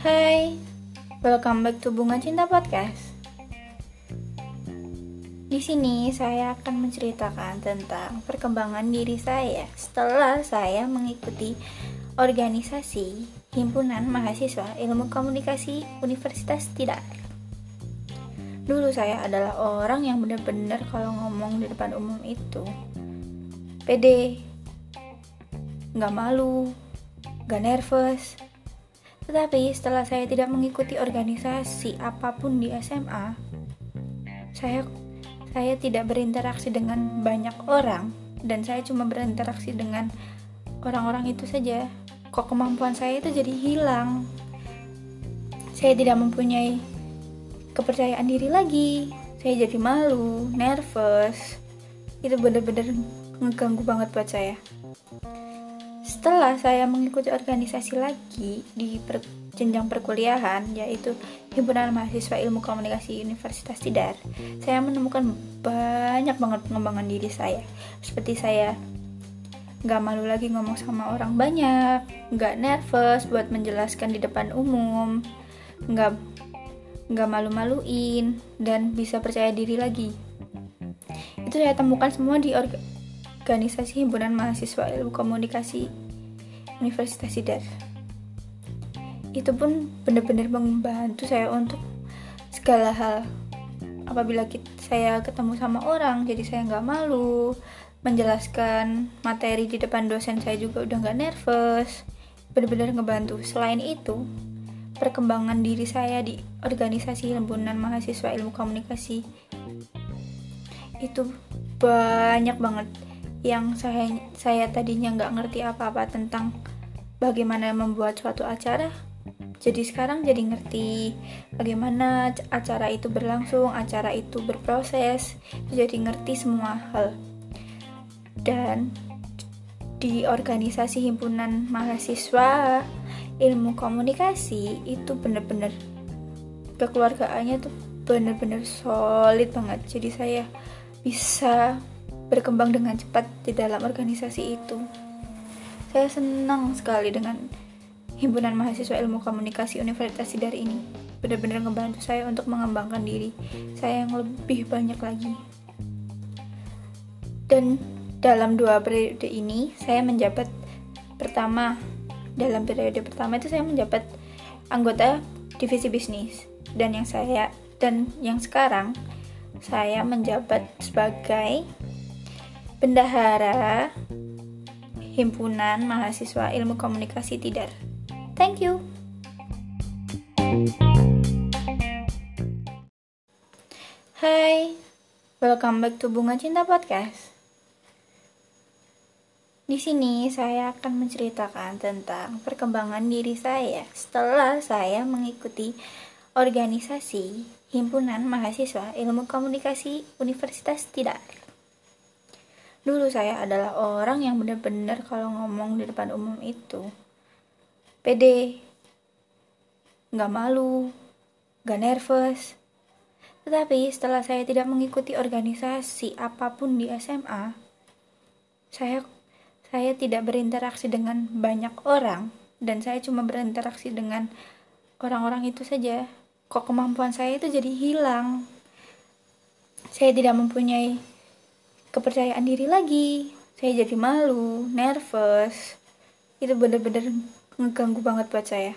Hai, welcome back to Bunga Cinta Podcast. Di sini saya akan menceritakan tentang perkembangan diri saya setelah saya mengikuti organisasi Himpunan Mahasiswa Ilmu Komunikasi Universitas Tidar. Dulu saya adalah orang yang benar-benar kalau ngomong di depan umum itu pede, nggak malu, nggak nervous, tetapi setelah saya tidak mengikuti organisasi apa pun di SMA, saya saya tidak berinteraksi dengan banyak orang dan saya cuma berinteraksi dengan orang-orang itu saja. Kok kemampuan saya itu jadi hilang? Saya tidak mempunyai kepercayaan diri lagi. Saya jadi malu, nervous. Itu benar-benar ngeganggu banget buat saya. Setelah saya mengikuti organisasi lagi di per, jenjang perkuliahan, yaitu Himpunan Mahasiswa Ilmu Komunikasi Universitas Tidar, saya menemukan banyak banget pengembangan diri saya. Seperti saya nggak malu lagi ngomong sama orang banyak, nggak nervous buat menjelaskan di depan umum, nggak nggak malu-maluin, dan bisa percaya diri lagi. Itu saya temukan semua di organisasi Himpunan Mahasiswa Ilmu Komunikasi Universitas Sidar. Itu pun benar-benar membantu saya untuk segala hal. Apabila kita, saya ketemu sama orang, jadi saya nggak malu menjelaskan materi di depan dosen saya juga udah nggak nervous. Benar-benar ngebantu. Selain itu, perkembangan diri saya di organisasi Himpunan Mahasiswa Ilmu Komunikasi itu banyak banget yang saya saya tadinya nggak ngerti apa-apa tentang bagaimana membuat suatu acara jadi sekarang jadi ngerti bagaimana acara itu berlangsung acara itu berproses jadi ngerti semua hal. Dan di organisasi himpunan mahasiswa ilmu komunikasi itu bener-bener kekeluargaannya tuh bener-bener solid banget. Jadi saya bisa berkembang dengan cepat di dalam organisasi itu. Saya senang sekali dengan Himpunan Mahasiswa Ilmu Komunikasi Universitas Sidar ini. Benar-benar ngebantu saya untuk mengembangkan diri saya yang lebih banyak lagi. Dan dalam dua periode ini, saya menjabat pertama, dalam periode pertama itu saya menjabat anggota divisi bisnis. Dan yang saya dan yang sekarang saya menjabat sebagai Bendahara Himpunan Mahasiswa Ilmu Komunikasi Tidar. Thank you. Hai, welcome back to Bunga Cinta Podcast. Di sini saya akan menceritakan tentang perkembangan diri saya setelah saya mengikuti organisasi Himpunan Mahasiswa Ilmu Komunikasi Universitas Tidar. Dulu saya adalah orang yang benar-benar kalau ngomong di depan umum itu pede, nggak malu, nggak nervous. Tetapi setelah saya tidak mengikuti organisasi apa pun di SMA, saya saya tidak berinteraksi dengan banyak orang dan saya cuma berinteraksi dengan orang-orang itu saja. Kok kemampuan saya itu jadi hilang? Saya tidak mempunyai kepercayaan diri lagi. Saya jadi malu nervous. Itu benar-benar ngeganggu banget buat saya.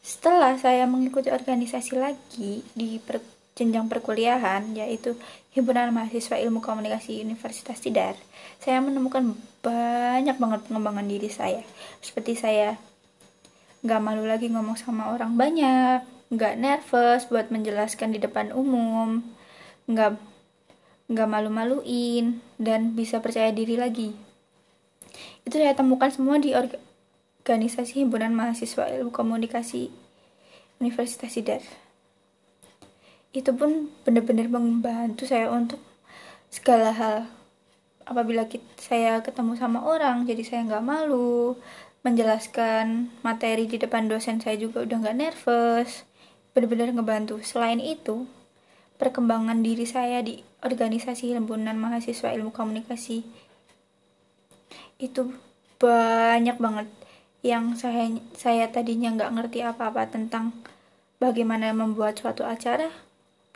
Setelah saya mengikuti organisasi lagi di per, jenjang perkuliahan yaitu Himpunan Mahasiswa Ilmu Komunikasi Universitas Tidar saya menemukan banyak banget pengembangan diri saya. Seperti saya nggak malu lagi ngomong sama orang banyak nggak nervous buat menjelaskan di depan umum nggak nggak malu-maluin, dan bisa percaya diri lagi. Itu saya temukan semua di organisasi Himpunan Mahasiswa Ilmu Komunikasi Universitas Sidar. Itu pun benar-benar membantu saya untuk segala hal. Apabila kita, saya ketemu sama orang, jadi saya nggak malu menjelaskan materi di depan dosen saya juga udah nggak nervous benar-benar ngebantu selain itu perkembangan diri saya di organisasi himpunan mahasiswa ilmu komunikasi. Itu banyak banget yang saya saya tadinya nggak ngerti apa-apa tentang bagaimana membuat suatu acara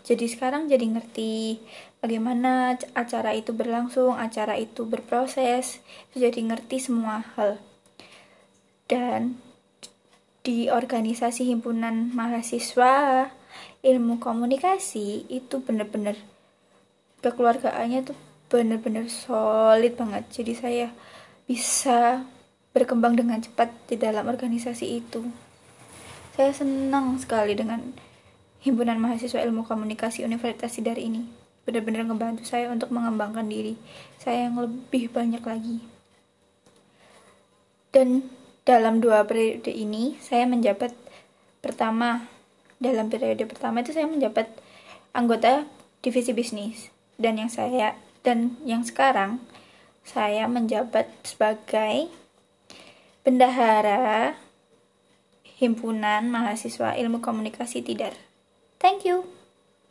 jadi sekarang jadi ngerti bagaimana acara itu berlangsung acara itu berproses jadi ngerti semua hal. Dan di organisasi himpunan mahasiswa ilmu komunikasi itu bener-bener kekeluargaannya tuh bener-bener solid banget. Jadi saya bisa berkembang dengan cepat di dalam organisasi itu. Saya senang sekali dengan himpunan mahasiswa ilmu komunikasi Universitas Sidar ini. Benar-benar ngebantu saya untuk mengembangkan diri saya yang lebih banyak lagi. Dan dalam dua periode ini saya menjabat pertama. Dalam periode pertama itu saya menjabat anggota divisi bisnis dan yang saya dan yang sekarang saya menjabat sebagai bendahara himpunan mahasiswa ilmu komunikasi Tidar. Thank you.